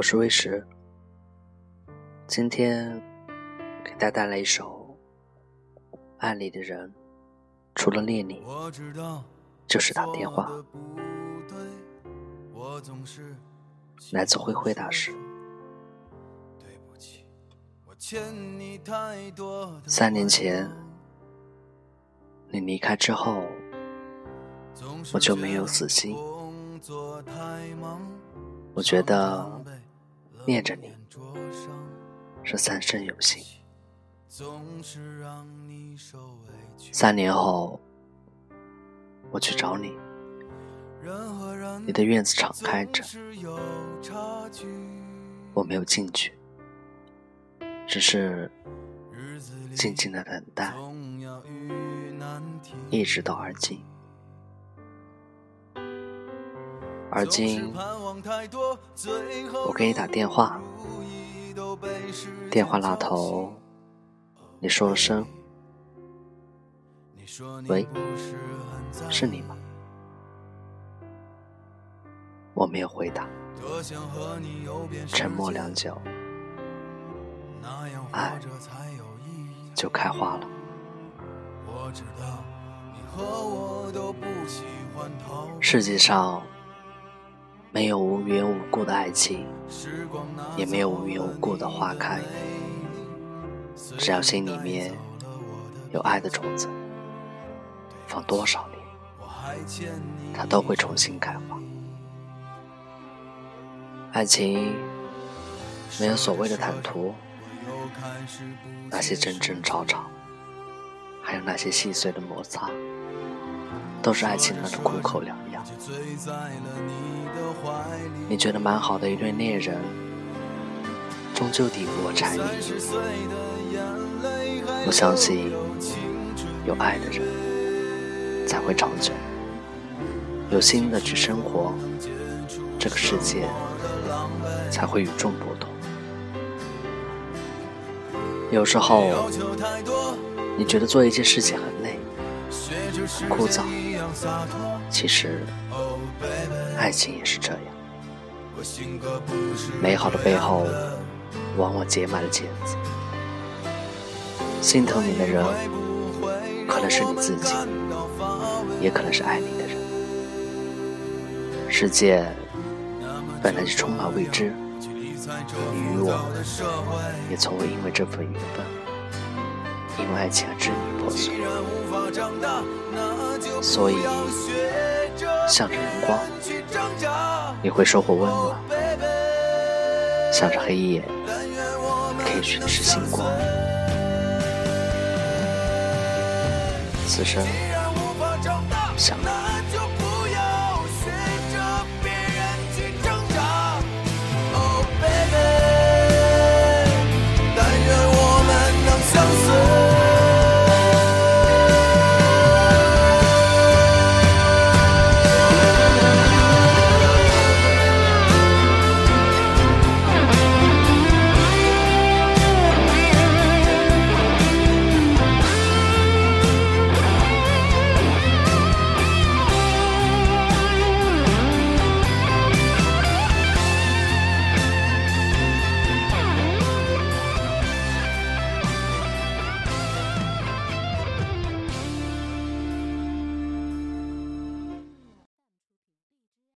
我是魏石，今天给大家带来一首《爱你的人》，除了恋你，就是打电话。来自灰灰大师。三年前，你离开之后，我就没有死心。我觉得念着你是三生有幸。三年后，我去找你，你的院子敞开着，我没有进去。只是静静的等待，一直到而今。而今，我给你打电话，电话那头，你说了声“喂”，是你吗？我没有回答，沉默良久。爱就开花了。世界上没有无缘无故的爱情，也没有无缘无故的花开。只要心里面有爱的种子，放多少年，它都会重新开花。爱情没有所谓的坦途。那些争争吵吵，还有那些细碎的摩擦，都是爱情的苦口良药。你觉得蛮好的一对恋人，终究抵不过柴米油盐。我相信，有爱的人才会长久，有心的去生活，这个世界才会与众不同。有时候，你觉得做一件事情很累、很枯燥，其实爱情也是这样。美好的背后，往往结满了茧子。心疼你的人，可能是你自己，也可能是爱你的人。世界本来就充满未知。你与我，也从未因为这份缘分，因为爱情而支离破碎。所以，向着阳光，你会收获温暖；向着黑夜，可以寻吃星光。此生，想。